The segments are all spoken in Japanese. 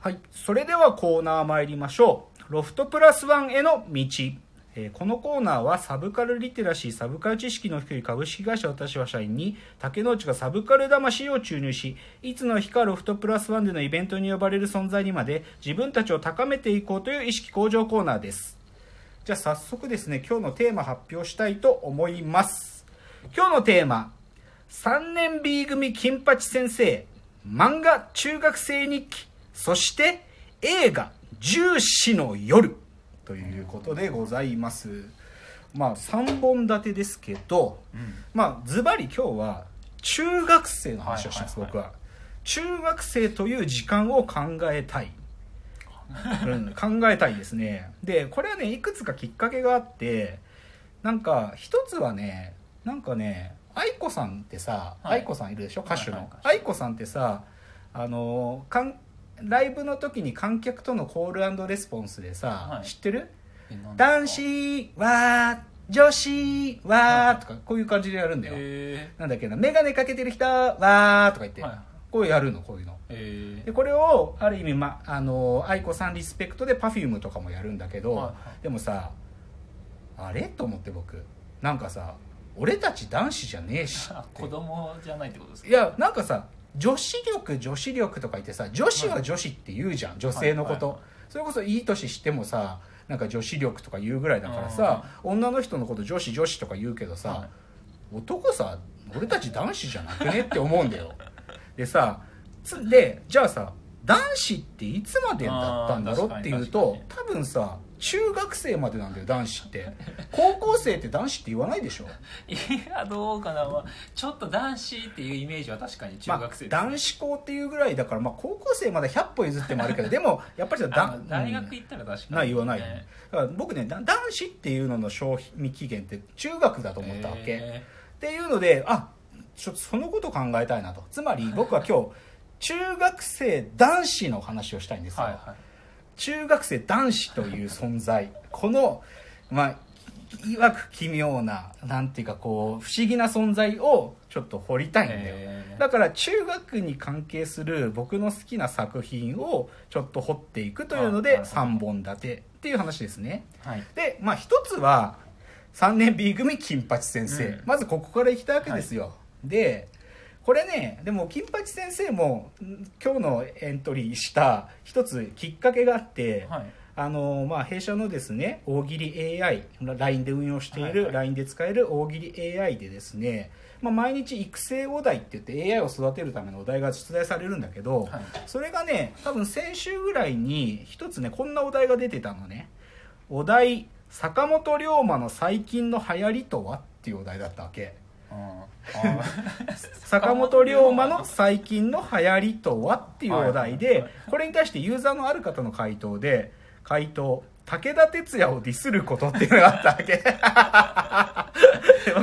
はい。それではコーナー参りましょう。ロフトプラスワンへの道。えーこのコーナーはサブカルリテラシー、サブカル知識の低い株式会社私は社員に竹之内がサブカル魂を注入し、いつの日かロフトプラスワンでのイベントに呼ばれる存在にまで自分たちを高めていこうという意識向上コーナーです。じゃあ早速ですね、今日のテーマ発表したいと思います。今日のテーマ、3年 B 組金八先生、漫画中学生日記、そして映画重視の夜。ということでございます。まあ3本立てですけど、まあズバリ今日は中学生の話をします、はいはいはい。僕は。中学生という時間を考えたい。うん、考えたいですね。でこれはねいくつかきっかけがあってなんか一つはねなんかね愛子さんってさ、はい。愛子さんいるでしょ？歌手の、はいはい愛子さんってさあのかんライブの時に観客とのコールレスポンスでさ、はい。知ってる？男子は女子はとかこういう感じでやるんだよ、えなんだっけな眼鏡かけてる人はとか言って、ーはい。こうやるのこういうの。えでこれをある意味、ま、あの愛子さんリスペクトで Perfume とかもやるんだけど、はいはい。でもさあれ？と思って僕。なんかさ俺たち男子じゃねえしー、って。子供じゃないってことですか？いやなんかさ女子力女子力とか言ってさ女子は女子って言うじゃん、女性のこと、はいはい。はいそれこそいい年してもさなんか女子力とか言うぐらいだからさ、女の人のこと女子女子とか言うけどさ、はい。男さ俺たち男子じゃなくねって思うんだよ。でさつでじゃあさ男子っていつまでだったんだろうっていうと多分さ中学生までなんだよ男子って。高校生って男子って言わないでしょ。いやどうかな、まあ、ちょっと男子っていうイメージは確かに中学生です、まあ、男子校っていうぐらいだから、まあ、高校生まで100歩譲ってもあるけどでもやっぱりさあだの大学行ったら確かに、ない言わない、ねだから僕ねだ男子っていうのの賞味期限って中学だと思ったわけ、え。っていうのであちょっとそのこと考えたいなと。つまり僕は今日中学生男子の話をしたいんですよ、ーはいはい中学生男子という存在。このまあいわく奇妙ななんていうかこう不思議な存在をちょっと掘りたいんだよ、えー。だから中学に関係する僕の好きな作品をちょっと掘っていくというのであなるほど。3本立てっていう話ですね。はい。でまあ一つは3年 B 組金八先生、うん。まずここから行きたわけですよ、でこれねでも金八先生もん今日のエントリーした一つきっかけがあって、はい。あのまあ、弊社のですね大喜利 AI LINE で運用しているはいはい。LINE で使える大喜利 AI でですね、まあ、毎日育成お題って言って AI を育てるためのお題が出題されるんだけど、はい。それがね多分先週ぐらいに一つねこんなお題が出てたのね。お題坂本龍馬の最近の流行りとはっていうお題だったわけ坂本龍馬の最近の流行りとはっていうお題はい。でこれに対してユーザーのある方の回答で回答武田鉄矢をディスることっていうのがあったわけ。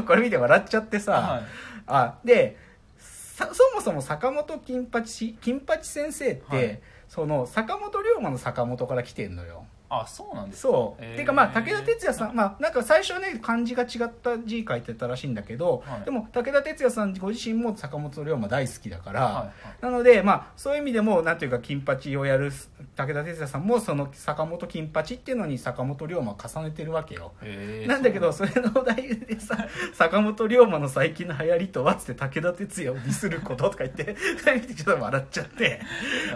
これ見て笑っちゃってさ、はい。あでさそもそも坂本金八金八先生って、はい。その坂本龍馬の坂本から来てんのよあそうなんですか？そう、へー。ていうかまあ武田鉄矢さん、まあ、なんか最初はね漢字が違った字書いてたらしいんだけど、はい。でも武田鉄矢さんご自身も坂本龍馬大好きだから、はいはい。なので、まあ、そういう意味でもなんていうか金八をやる武田鉄矢さんもその坂本金八っていうのに坂本龍馬を重ねてるわけよ。へー。なんだけどそれのお題でさ坂本龍馬の最近の流行りとはっつって武田鉄矢をディスることとか言って ちょっと笑っちゃって。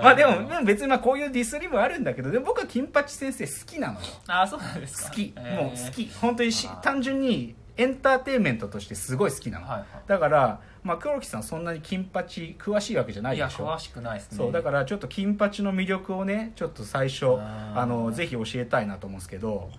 まあでもでも別にまあこういうディスりもあるんだけどでも僕は金八先生好きなのよ。あそうなんですか。好き、もう好き。本当にし単純にエンターテインメントとしてすごい好きなの、はいはい。だから、まあ、黒木さんそんなに金八詳しいわけじゃないでしょ。詳しくないですね。そうだからちょっと金八の魅力をねちょっと最初あのぜひ教えたいなと思うんですけど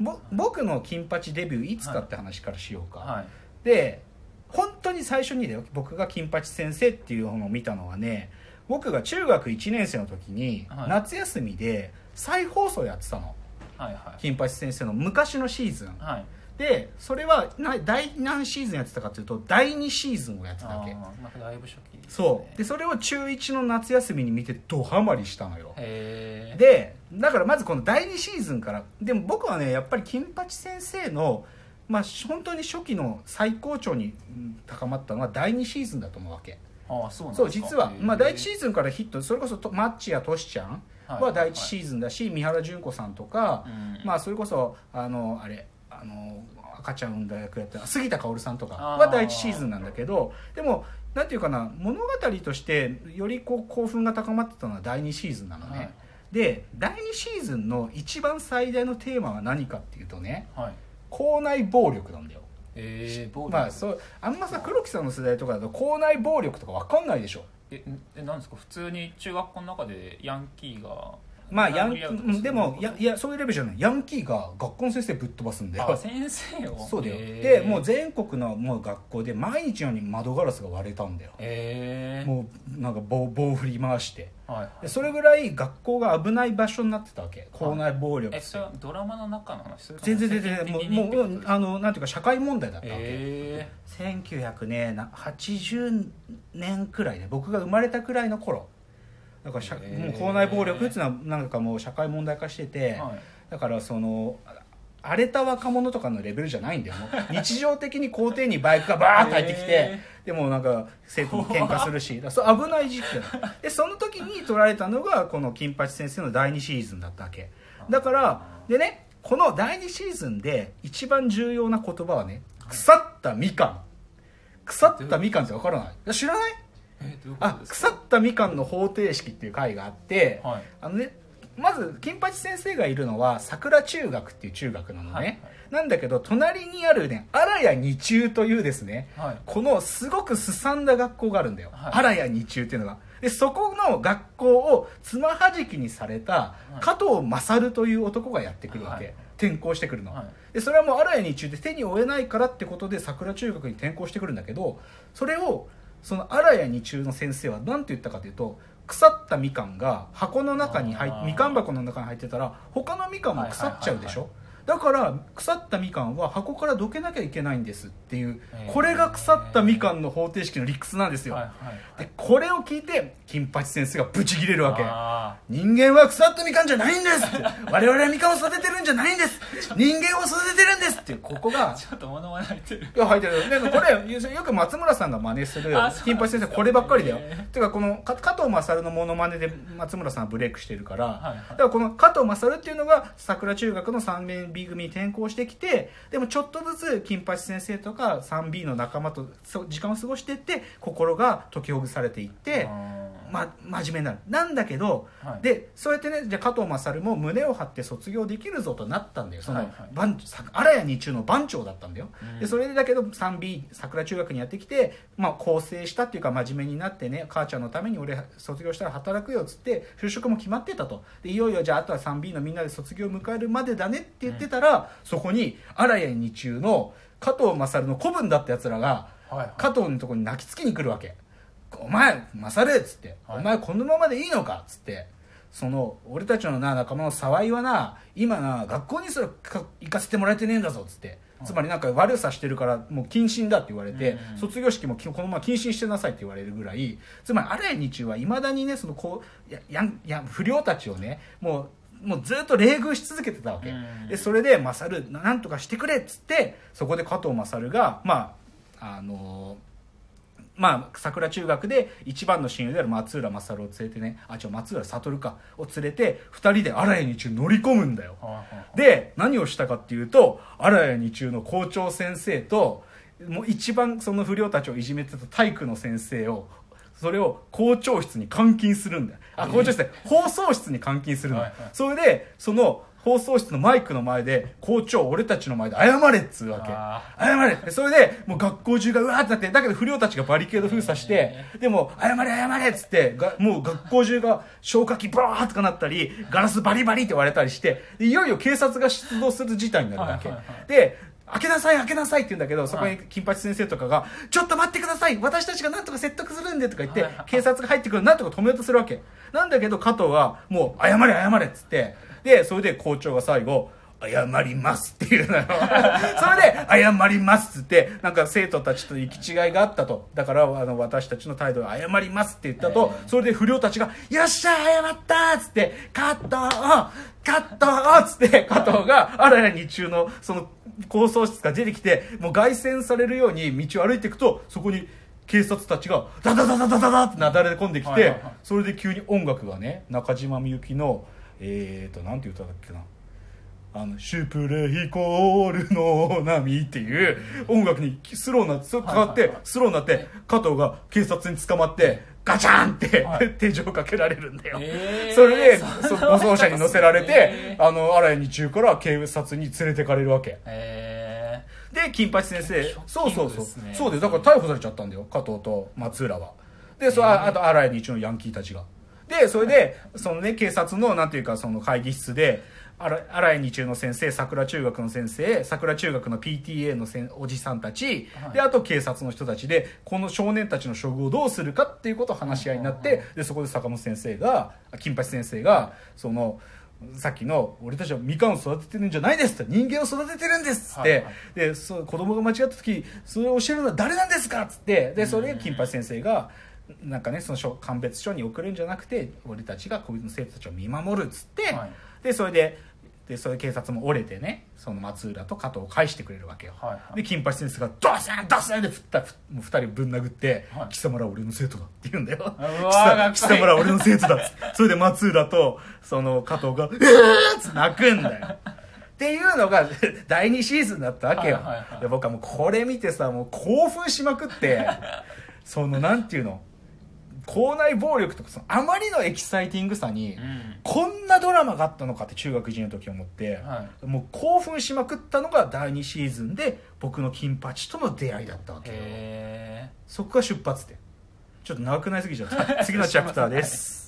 ぼ僕の金八デビューいつかって話からしようか、はい。で本当に最初にだよ。僕が金八先生っていうのを見たのはね僕が中学1年生の時にはい。夏休みで再放送やってたの。はいはい。金八先生の昔のシーズン。はい。でそれはな第何シーズンやってたかというと第2シーズンをやってたわけ。あーなんかだいぶ初期ですね。そう。でそれを中1の夏休みに見てドハマりしたのよ。へえでだからまずこの第2シーズンからでも僕はねやっぱり金八先生のまあ本当に初期の最高潮にうん高まったのは第2シーズンだと思うわけああそうなんそう実は、まあ、第一シーズンからヒットそれこそとマッチやトシちゃんはい。は第一シーズンだし、三原純子さんとか、うん。まあ、それこそあのあれあの赤ちゃん産んだ役やった杉田薫さんとかは第一シーズンなんだけどでもなんていうかな物語としてよりこう興奮が高まってたのは第2シーズンなのね、はい。で第2シーズンの一番最大のテーマは何かっていうとねはい。校内暴力なんだよえー、暴力。まあそうあんまさ黒木さんの世代とかだと校内暴力とか分かんないでしょ。ええなんですか？普通に中学校の中でヤンキーがまあヤン殴り合うとかうんでもやいやそういうレベルじゃない。ヤンキーが学校の先生ぶっ飛ばすんだよあ先生を？そうだよ、えー。でもう全国のもう学校で毎日のように窓ガラスが割れたんだよ、えー、もうなんか棒棒振り回してはいでそれぐらい学校が危ない場所になってたわけ。校内暴力ってえそれはドラマの中の話全然全然もうもうあのなんていうか社会問題だったわけ、え1900ねな80年くらいで僕が生まれたくらいの頃。だから社、へー。もう校内暴力っていうのはなんかもう社会問題化してて、ー、はい。だからその荒れた若者とかのレベルじゃないんだよ。日常的に校庭にバイクがバーッと入ってきて へでもなんか生徒も喧嘩するしそう危ない時期だでその時に撮られたのがこの金八先生の第2シーズンだったわけ。だからでねこの第2シーズンで一番重要な言葉はね腐ったみかん。腐ったみかんってわからない？知らない？あ腐ったみかんの方程式っていう回があって、はい。あのねまず金八先生がいるのは桜中学っていう中学なのね、はいはい。なんだけど隣にあるね荒谷二中というですねはい。このすごくすさんだ学校があるんだよ、はい。荒谷二中っていうのが。でそこの学校をつまはじきにされたい。加藤勝という男がやってくるわけ、はい。転校してくるの、はい。でそれはもう荒谷二中で手に負えないからってことで桜中学に転校してくるんだけどそれをその荒谷二中の先生は何て言ったかというと腐ったみかんが箱の中に入みかん箱の中に入ってたら他のみかんも腐っちゃうでしょ、はいだから腐ったみかんは箱からどけなきゃいけないんですっていうこれが腐ったみかんの方程式の理屈なんですよ、はいはいでこれを聞いて金八先生がブチギレるわけ。あ人間は腐ったみかんじゃないんですって。我々はみかんを育ててるんじゃないんです。人間を育ててるんですって。いうここが。ーちょっと物まね入ってる。いや入ってる。でもこれよく松村さんが真似する金八先生こればっかりだよ。へー。てかこのか加藤勝のモノマネで松村さんはブレイクしてるから、はいはい。だからこの加藤勝っていうのが桜中学の B 組に転校してきてでもちょっとずつ金八先生とか 3B の仲間と時間を過ごしていって心が解きほぐされていってま、真面目になる。なんだけど、はい。でそうやってねじゃあ加藤勝も胸を張って卒業できるぞとなったんだよ。その、はいはい。番さ荒谷二中の番長だったんだよ、うん。でそれでだけど 3B 桜中学にやってきて、まあ、構成したっていうか真面目になってね母ちゃんのために俺卒業したら働くよっつって就職も決まってたと。でいよいよじゃああとは 3B のみんなで卒業を迎えるまでだねって言ってたら、そこに荒谷二中の加藤勝の子分だったやつらがはいはい。加藤のところに泣きつきに来るわけ「お前勝る」っつって「はい。お前このままでいいのか」っつって。その俺たちのな仲間の沢井はな今な学校にすらか行かせてもらえてねえんだぞっつって、はい。つまりなんか悪さしてるからもう謹慎だって言われて、うん卒業式もきこのまま謹慎してなさいって言われるぐらいつまり荒井日中はいまだにねそのこうややんや不良たちをねもうもうずっと冷遇し続けてたわけ、うんでそれで勝ななんとかしてくれっつってそこで加藤勝がまああのまあ、桜中学で一番の親友である松浦勝を連れてねあ違う松浦悟かを連れて二人で荒谷日中乗り込むんだよ。で何をしたかっていうと荒谷日中の校長先生ともう一番その不良たちをいじめてた体育の先生をそれを校長室に監禁するんだよ。あ校長室で放送室に監禁するんだよそれでその放送室のマイクの前で校長俺たちの前で謝れっつうわけ。あ謝れ。でそれでもう学校中がうわーってなってだけど不良たちがバリケード封鎖してでも謝れ謝れっつってがもう学校中が消火器バーッとかなったりガラスバリバリって割れたりしてでいよいよ警察が出動する事態になるわけ、で開けなさい開けなさいって言うんだけどそこにはい。金八先生とかが「ちょっと待ってください私たちがなんとか説得するんで」とか言って警察が入ってくるなんとか止めようとするわけ。なんだけど加藤はもう「謝れ謝れ」っつってでそれで校長が最後謝りますっていうのよ それで謝りますっつってなんか生徒たちと行き違いがあったとだからあの私たちの態度は謝りますって言ったとえーそれで不良たちが「よっしゃ謝った!」っつって「カットカット!」っつって加藤が荒谷日中のその構想室から出てきてもう凱旋されるように道を歩いていくとそこに警察たちがダダダダダダダってなだれ込んできて、それで急に音楽がね中島みゆきのえーとなんて歌だっけな。あのシュプレヒコールの波っていう音楽にスローなそれかかって、はいはいはい。スローになって加藤が警察に捕まってガチャンって、はい。手錠かけられるんだよ、えー。それでそんなそ護送車に乗せられてえーあの荒井日中から警察に連れてかれるわけ。えで金八先生ショッそうそうそう、ですねそうでだから逮捕されちゃったんだよ加藤と松浦は。でそああと荒井日中のヤンキーたちがでそれでそのね警察のなんていうかその会議室で荒井荒井日中の先生桜中学の先生桜中学の PTA のせんおじさんたち、はい。であと警察の人たちでこの少年たちの処遇をどうするかっていうことを話し合いになって、でそこで坂本先生が金八先生がそのさっきの「俺たちはみかんを育ててるんじゃないです」って人間を育ててるんです」って、はいはい。でそう子供が間違った時それを教えるのは誰なんですかっつってでそれで金八先生がなんかねその書鑑別書に送るんじゃなくて俺たちがこういう生徒たちを見守るっつって、はい。でそれででそれで警察も折れてねその松浦と加藤を返してくれるわけよ、はいはい。で金八先生が「ドスンドスン!」で振ったふもう二人ぶん殴って「はい。貴様らは俺の生徒だ」って言うんだよ。貴様らは俺の生徒だそれで松浦とその加藤が「えー!」っつって泣くんだよ。っていうのが 第2シーズンだったわけよ、はいはいはい。で僕はもうこれ見てさもう興奮しまくってそのなんていうの？校内暴力とかそのあまりのエキサイティングさに、うん。こんなドラマがあったのかって中学1年の時思って、はもう興奮しまくったのが第2シーズンで僕の金八との出会いだったわけよ。そこが出発点。ちょっと長くなりすぎちゃった。次のチャプターです